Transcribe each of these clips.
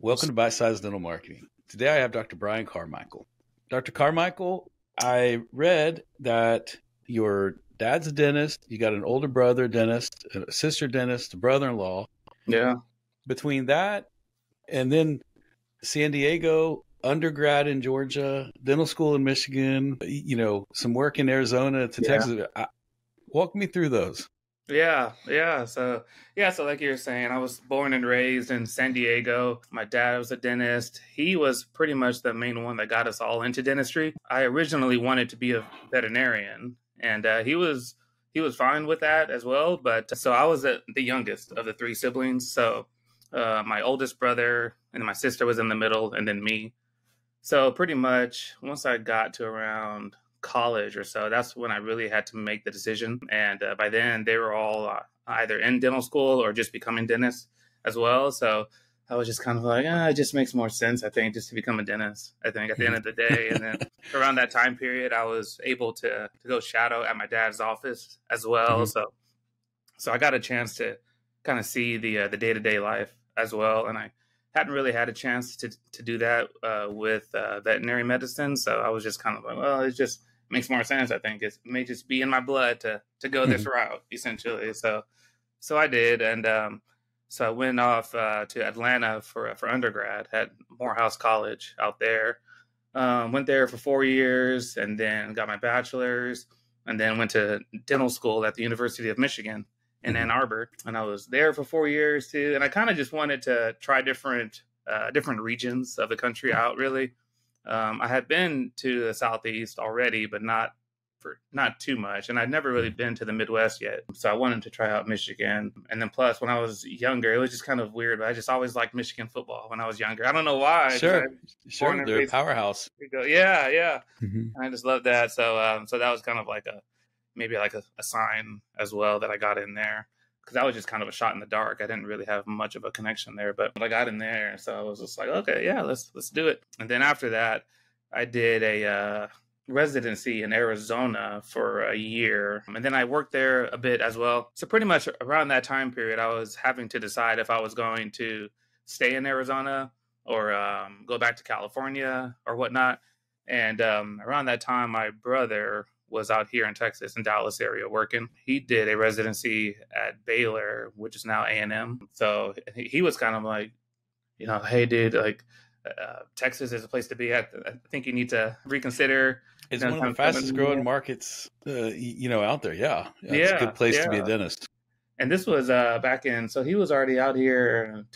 Welcome to Bite Size Dental Marketing. Today I have Dr. Bryan Carmichael. Dr. Carmichael, I read that your dad's a dentist, you got an older brother dentist, a sister dentist, a brother-in-law. Yeah. Between that and then San Diego, undergrad in Georgia, dental school in Michigan, you know, some work in Arizona to Yeah. Texas. I, walk me through those. Yeah, yeah. So, yeah, so like you were saying, I was born and raised in San Diego. My dad was a dentist. He was pretty much the main one that got us all into dentistry. I originally wanted to be a veterinarian, and uh, he was he was fine with that as well. But so I was the, youngest of the three siblings. So uh, my oldest brother and my sister was in the middle, and then me. So pretty much once I got to around college or so, that's when I really had to make the decision. And uh, by then, they were all uh, either in dental school or just becoming dentists as well. So I was just kind of like, ah, it just makes more sense, I think, just to become a dentist. I think at the end of the day, and then around that time period, I was able to to go shadow at my dad's office as well. Mhm. So so I got a chance to kind of see the uh, the day to day life as well, and I hadn't really had a chance to to do that uh, with uh, veterinary medicine. So I was just kind of like, well, it just makes more sense. I think it may just be in my blood to to go this route essentially. So so I did, and um, so I went off uh, to Atlanta for for undergrad at Morehouse College out there. Um, went there for four years, and then got my bachelor's, and then went to dental school at the University of Michigan in Ann Arbor, and I was there for four years too. And I kind of just wanted to try different uh, different regions of the country out. Really, um, I had been to the southeast already, but not for not too much, and I'd never really been to the Midwest yet. So I wanted to try out Michigan, and then plus when I was younger, it was just kind of weird. But I just always liked Michigan football when I was younger. I don't know why. Sure. Sure. They're a powerhouse. yeah, yeah. Mhm. I just love that. So, um, so that was kind of like a maybe like a, a sign as well that I got in there because I was just kind of a shot in the dark. I didn't really have much of a connection there, but I got in there, so I was just like, okay, yeah, let's let's do it. And then after that, I did a uh, residency in Arizona for a year, and then I worked there a bit as well. So pretty much around that time period, I was having to decide if I was going to stay in Arizona or um, go back to California or whatnot. And um, around that time, my brother was out here in Texas, in Dallas area, working. He did a residency at Baylor, which is now A and M. So he was kind of like, you know, hey, dude, like uh, Texas is a place to be. I, I think you need to reconsider. It's Yeah, one of the fastest growing markets, uh, you know, out there. Yeah, it's a Yeah, good place to be a dentist. And this was uh, back in, so he was already out here in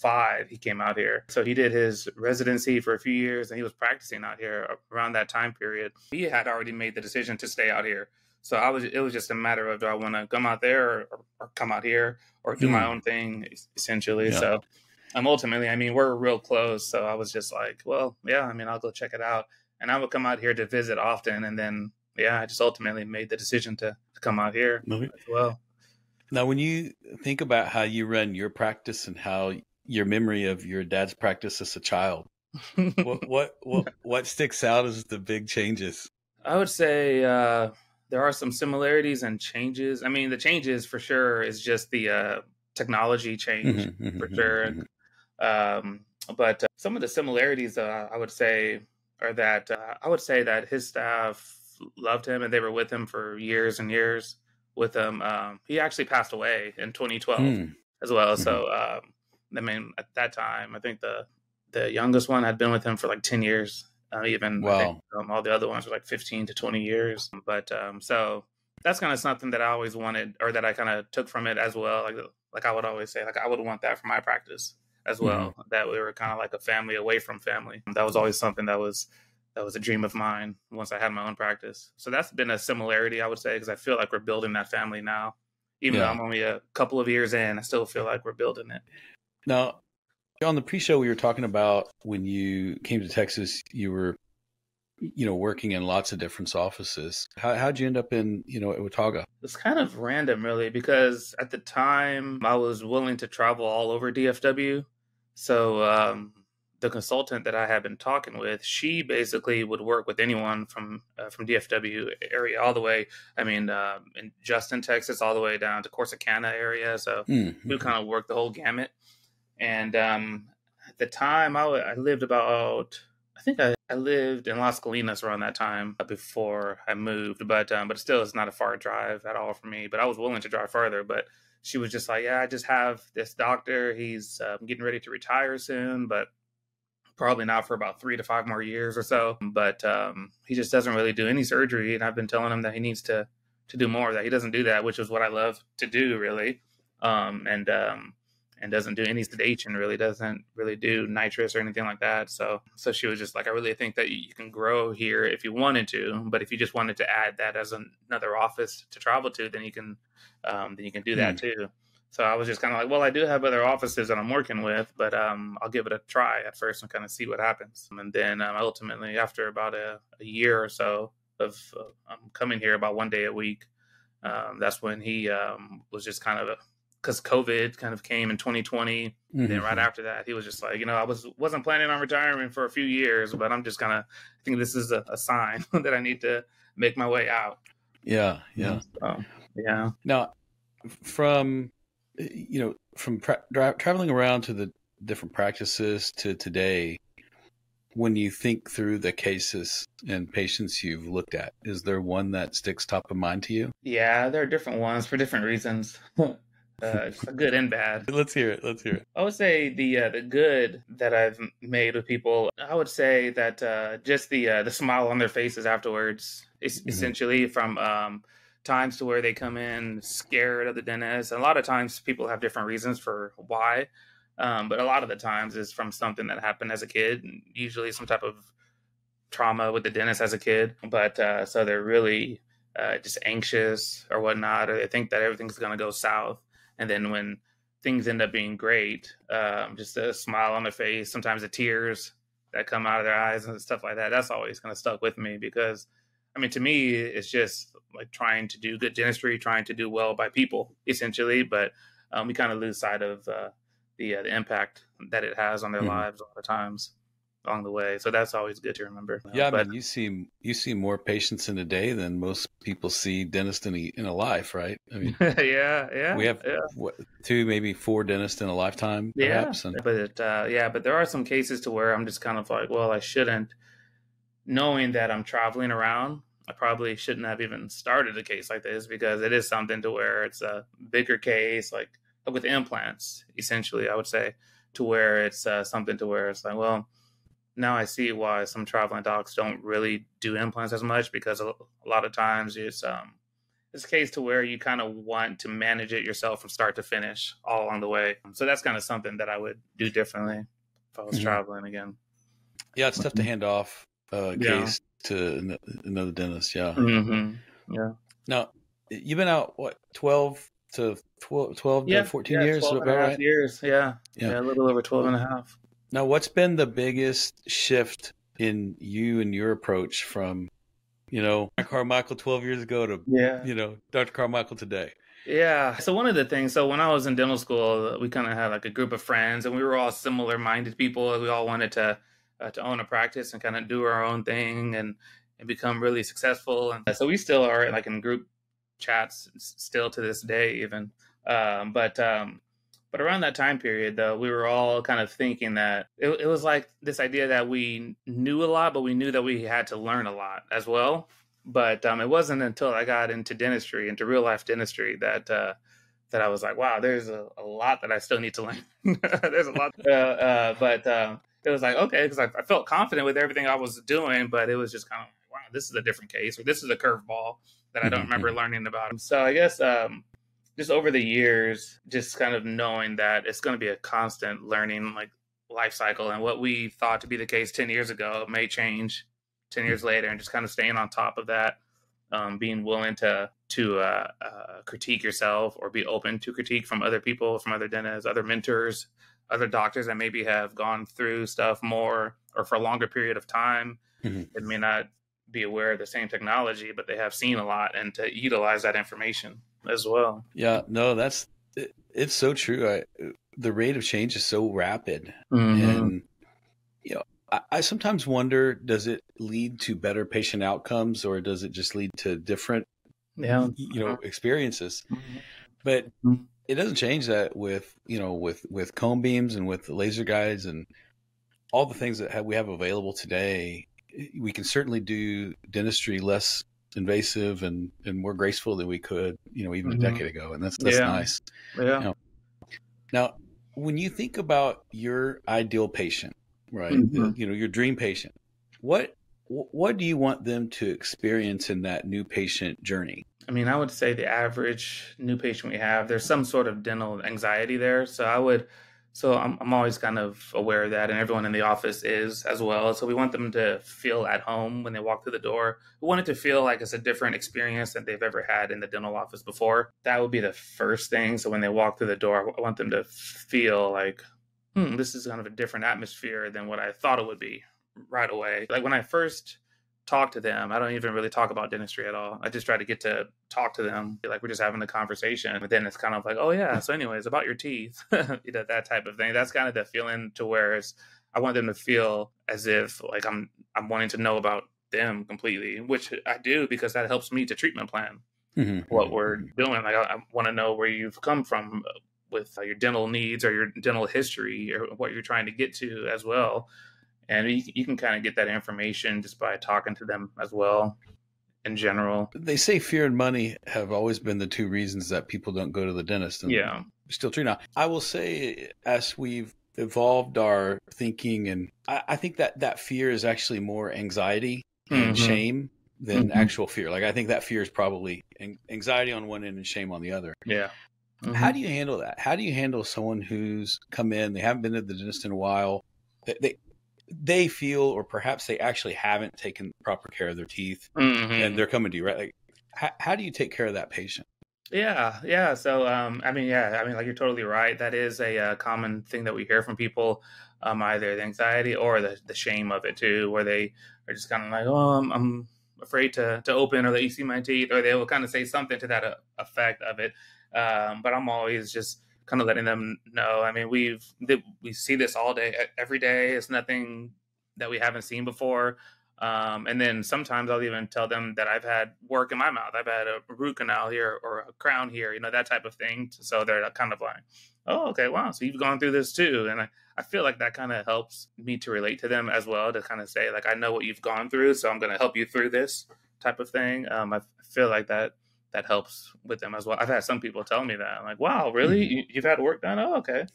2005. He came out here. So he did his residency for a few years and he was practicing out here around that time period. He had already made the decision to stay out here. So I was, it was just a matter of do I want to come out there or, or, come out here or do my Hmm. own thing essentially. Yeah. So um, ultimately, I mean, we're real close. So I was just like, well, yeah, I mean, I'll go check it out. And I would come out here to visit often. And then, yeah, I just ultimately made the decision to, to come out here as well. Now, when you think about how you run your practice and how your memory of your dad's practice as a child, what what what what sticks out as the big changes? I would say uh, there are some similarities and changes. I mean, the changes for sure is just the uh, technology change Mhm, mhm, for mhm, sure. Um, but uh, some of the similarities, uh, I would say, are that uh, I would say that his staff loved him and they were with him for years and years with him. Um, he actually passed away in 2012 Hmm. as well. So, um, I mean, at that time, I think the the youngest one had been with him for like 10 years. Uh, even I think, um, all the other ones were like 15 to 20 years. But um, so that's kind of something that I always wanted, or that I kind of took from it as well. Like like I would always say, like I would want that for my practice as well. That we were kind of like a family away from family. That was always something that was that was a dream of mine once I had my own practice. So that's been a similarity, I would say, because I feel like we're building that family now. Even Yeah. though I'm only a couple of years in, I still feel like we're building it. Now, on the pre-show, we were talking about when you came to Texas, you were, you know, working in lots of different offices. How how'd you end up in, you know, at Watauga? It's kind of random, really, because at the time I was willing to travel all over DFW. So um, the consultant that I had been talking with, she basically would work with anyone from uh, from DFW area all the way. I mean, um in Justin, Texas, all the way down to Corsicana area. So Hmm. we kind of worked the whole gamut. And um, the time I, I lived about, I think I, I lived in Las Colinas around that time before I moved, but um, but still, it's not a far drive at all for me. But I was willing to drive further. But she was just like, "Yeah, I just have this doctor. He's um, getting ready to retire soon, but probably not for about three to five more years or so. But um, he just doesn't really do any surgery, and I've been telling him that he needs to to do more that. He doesn't do that, which is what I love to do, really. Um, and um, and doesn't do any sedation really doesn't really do nitrous or anything like that. So so she was just like i really think that you can grow here if you wanted to but if you just wanted to add that as another office to travel to then you can um, then you can do that mm. too. So i was just kind of like well i do have other offices that i'm working with but um, i'll give it a try at first and kind of see what happens. And then um, ultimately after about a, a, year or so of uh, coming here about one day a week um, that's when he um, was just kind of because COVID kind of came in 2020. Mm-hmm. Then right after that, he was just like, you know, I was wasn't planning on retiring for a few years, but I'm just gonna I think this is a, a sign that I need to make my way out. Yeah, yeah, so, yeah. Now, from you know, from pra- dra- traveling around to the different practices to today, when you think through the cases and patients you've looked at, is there one that sticks top of mind to you? Yeah, there are different ones for different reasons. uh, good and bad. Let's hear it. Let's hear it. I would say the uh, the good that I've made with people. I would say that uh, just the uh, the smile on their faces afterwards, is mm-hmm. essentially from um, times to where they come in scared of the dentist. And a lot of times people have different reasons for why, um, but a lot of the times is from something that happened as a kid, usually some type of trauma with the dentist as a kid. But uh, so they're really uh, just anxious or whatnot, or they think that everything's going to go south and then when things end up being great, um, just a smile on their face, sometimes the tears that come out of their eyes and stuff like that. That's always kind of stuck with me because, I mean, to me, it's just like trying to do good dentistry, trying to do well by people, essentially. But um, we kind of lose sight of uh, the uh, the impact that it has on their mm-hmm. lives a lot of times along the way. So that's always good to remember. Yeah, but, I mean, you see you see more patients in a day than most people see dentists in a, in a life, right? I mean, yeah, yeah. We have yeah. what, two, maybe four dentists in a lifetime, perhaps. Yeah, and... but uh, yeah, but there are some cases to where I'm just kind of like, well, I shouldn't, knowing that I'm traveling around. I probably shouldn't have even started a case like this because it is something to where it's a bigger case, like with implants, essentially. I would say to where it's uh, something to where it's like, well, now I see why some traveling docs don't really do implants as much because a, a lot of times it's um it's a case to where you kind of want to manage it yourself from start to finish all along the way. So that's kind of something that I would do differently if I was mm-hmm. traveling again. Yeah, it's tough to hand off a yeah. case to another dentist. Yeah. Mm-hmm. Yeah. Now, you've been out, what, 12 to 12, 12 yeah, to 14 yeah, years? 12 and a half right? years. Yeah. yeah. Yeah. A little over 12 and a half. Now, what's been the biggest shift in you and your approach from, you know, Carmichael 12 years ago to, yeah. you know, Dr. Carmichael today? Yeah. So one of the things, so when I was in dental school, we kind of had like a group of friends, and we were all similar minded people. We all wanted to uh, to own a practice and kind of do our own thing and and become really successful. And so we still are like in group chats still to this day, even. Um, but um, but around that time period, though, we were all kind of thinking that it, it, was like this idea that we knew a lot, but we knew that we had to learn a lot as well. But um, it wasn't until I got into dentistry, into real life dentistry, that uh, that I was like, wow, there's a, a, lot that I still need to learn. there's a lot. Uh, uh, but um, it was like, okay, because I, I, felt confident with everything I was doing, but it was just kind of, wow, this is a different case, or this is a curveball that I don't mm-hmm. remember learning about. So I guess um, just over the years, just kind of knowing that it's going to be a constant learning like life cycle, and what we thought to be the case ten years ago may change ten years later, and just kind of staying on top of that, um, being willing to to uh, uh, critique yourself or be open to critique from other people, from other dentists, other mentors, other doctors that maybe have gone through stuff more or for a longer period of time. Mm-hmm. It may not be aware of the same technology, but they have seen a lot and to utilize that information as well. Yeah, no, that's it, it's so true. I, the rate of change is so rapid, mm-hmm. and you know, I, I, sometimes wonder: does it lead to better patient outcomes, or does it just lead to different, yeah. you know, experiences? Mm-hmm. But mm-hmm. it doesn't change that with you know with with cone beams and with laser guides and all the things that have, we have available today, we can certainly do dentistry less invasive and, and more graceful than we could, you know, even mm-hmm. a decade ago. And that's, that's yeah. nice. Yeah. You know, now, when you think about your ideal patient, right, mm-hmm. you know, your dream patient, what, what do you want them to experience in that new patient journey? I mean, I would say the average new patient we have, there's some sort of dental anxiety there. So I would, so I'm, I'm always kind of aware of that, and everyone in the office is as well. So we want them to feel at home when they walk through the door. We want it to feel like it's a different experience than they've ever had in the dental office before. That would be the first thing. So when they walk through the door, I want them to feel like, hmm, this is kind of a different atmosphere than what I thought it would be right away. Like when I first talk to them. I don't even really talk about dentistry at all. I just try to get to talk to them, like we're just having a conversation. But then it's kind of like, oh yeah, so anyways, about your teeth, you know, that type of thing. That's kind of the feeling to where I want them to feel as if like I'm I'm wanting to know about them completely, which I do because that helps me to treatment plan mm-hmm. what we're doing. Like I, I want to know where you've come from with uh, your dental needs or your dental history or what you're trying to get to as well and you, you can kind of get that information just by talking to them as well in general. They say fear and money have always been the two reasons that people don't go to the dentist and yeah. still true now i will say as we've evolved our thinking and i, I think that that fear is actually more anxiety and mm-hmm. shame than mm-hmm. actual fear. Like i think that fear is probably anxiety on one end and shame on the other. Yeah. Mm-hmm. how do you handle that? How do you handle someone who's come in they haven't been to the dentist in a while they, they they feel, or perhaps they actually haven't taken proper care of their teeth, mm-hmm. and they're coming to you, right? Like, how, how do you take care of that patient? Yeah, yeah. So, um, I mean, yeah, I mean, like you're totally right. That is a, uh, common thing that we hear from people, um, either the anxiety or the, the shame of it too, where they are just kind of like, oh, I'm, I'm afraid to to open, or that you see my teeth, or they will kind of say something to that uh, effect of it. Um, but I'm always just kind of letting them know. I mean, we've we see this all day, every day. It's nothing that we haven't seen before. Um, and then sometimes I'll even tell them that I've had work in my mouth. I've had a root canal here or a crown here, you know, that type of thing. So they're kind of like, oh, okay, wow. So you've gone through this too. And I, I feel like that kind of helps me to relate to them as well, to kind of say, like, I know what you've gone through, so I'm going to help you through this type of thing. Um, I feel like that that helps with them as well. I've had some people tell me that. I'm like, wow, really? Mm-hmm. You, have had work done? Oh, okay.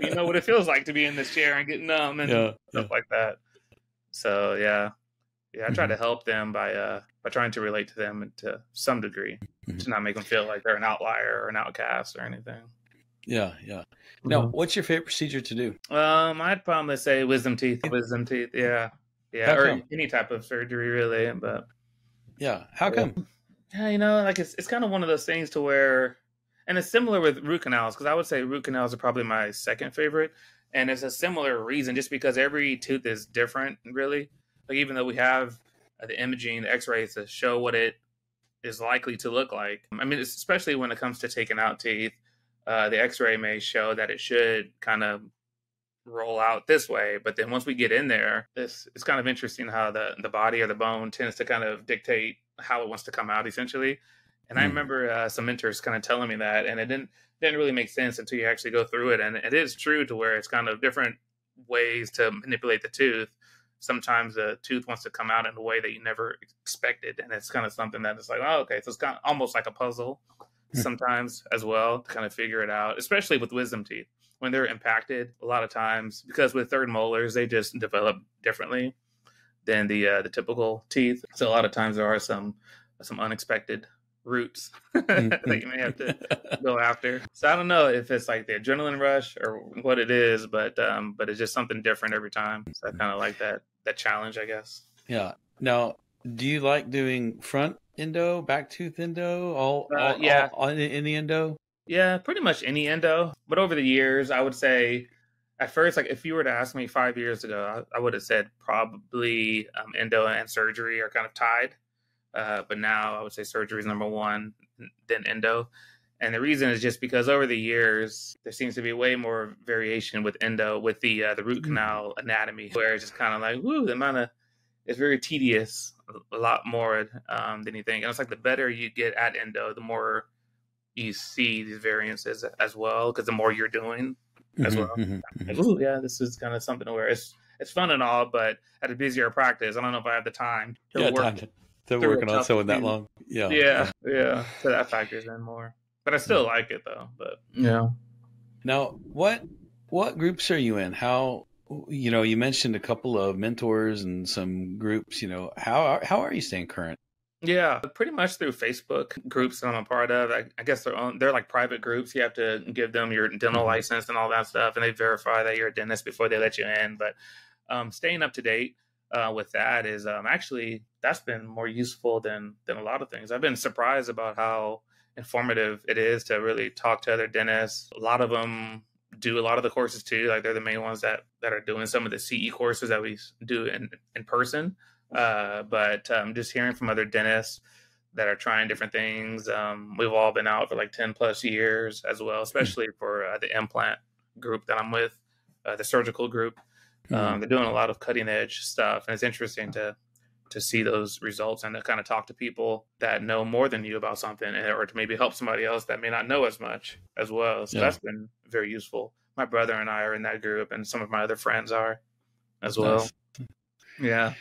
you know what it feels like to be in this chair and get numb and yeah, stuff yeah. like that. So yeah, yeah, I try mm-hmm. to help them by uh by trying to relate to them to some degree, mm-hmm. to not make them feel like they're an outlier or an outcast or anything. Yeah, yeah. Now, mm-hmm. what's your favorite procedure to do? Um, I'd probably say wisdom teeth. Wisdom teeth. Yeah, yeah, How or come? any type of surgery really. But yeah, how come? Yeah, you know, like it's it's kind of one of those things to where, and it's similar with root canals because I would say root canals are probably my second favorite, and it's a similar reason just because every tooth is different, really. Like even though we have uh, the imaging, the X-rays to show what it is likely to look like. I mean, especially when it comes to taking out teeth, uh, the X-ray may show that it should kind of roll out this way, but then once we get in there, it's it's kind of interesting how the the body or the bone tends to kind of dictate how it wants to come out essentially. And mm. I hmm. remember uh, some mentors kind of telling me that, and it didn't didn't really make sense until you actually go through it. And it is true to where it's kind of different ways to manipulate the tooth. Sometimes the tooth wants to come out in a way that you never expected, and it's kind of something that is like, oh, okay, so it's kind of almost like a puzzle hmm. sometimes as well to kind of figure it out, especially with wisdom teeth when they're impacted. A lot of times, because with third molars, they just develop differently than the uh, the typical teeth. So a lot of times there are some some unexpected roots mm-hmm. that you may have to go after. So I don't know if it's like the adrenaline rush or what it is, but um, but it's just something different every time. So I kind of like that that challenge, I guess. Yeah. Now, do you like doing front endo, back tooth endo, all, uh, all yeah, all, all in the endo? Yeah, pretty much any endo. But over the years, I would say at first, like if you were to ask me five years ago, I, I would have said probably um, endo and surgery are kind of tied. Uh, but now I would say surgery is number one, then endo. And the reason is just because over the years there seems to be way more variation with endo with the uh, the root mm-hmm. canal anatomy, where it's just kind of like, whoo, the amount of it's very tedious, a lot more um, than you think. And it's like the better you get at endo, the more you see these variances as well, because the more you're doing, as mm-hmm, well. Mm-hmm, like, mm-hmm. Ooh, yeah, this is kind of something where it's it's fun and all, but at a busier practice, I don't know if I have the time to yeah, work. Time to, to working on someone that long. Yeah, yeah, yeah. So that factors in more. But I still mm-hmm. like it though. But yeah. Now, what what groups are you in? How you know you mentioned a couple of mentors and some groups. You know how are, how are you staying current? Yeah, pretty much through Facebook groups that I'm a part of. I, I guess they're on, they're like private groups. You have to give them your dental mm-hmm. license and all that stuff, and they verify that you're a dentist before they let you in. But um, staying up to date uh, with that is um, actually that's been more useful than than a lot of things. I've been surprised about how informative it is to really talk to other dentists. A lot of them do a lot of the courses too. Like they're the main ones that that are doing some of the CE courses that we do in in person. Uh, but um, just hearing from other dentists that are trying different things. Um, we've all been out for like 10 plus years as well, especially for uh, the implant group that I'm with, uh, the surgical group. Um, mm-hmm. They're doing a lot of cutting edge stuff, and it's interesting to to see those results and to kind of talk to people that know more than you about something, or to maybe help somebody else that may not know as much as well. So yeah. that's been very useful. My brother and I are in that group, and some of my other friends are as well. Nice. Yeah.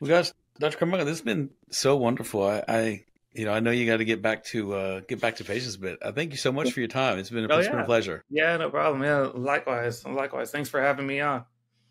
Well, guys, Dr. Carmichael, this has been so wonderful. I, I you know, I know you got to get back to uh, get back to patients, but I thank you so much for your time. It's been a, oh, it's yeah. been a pleasure. Yeah, no problem. Yeah, likewise, likewise. Thanks for having me on.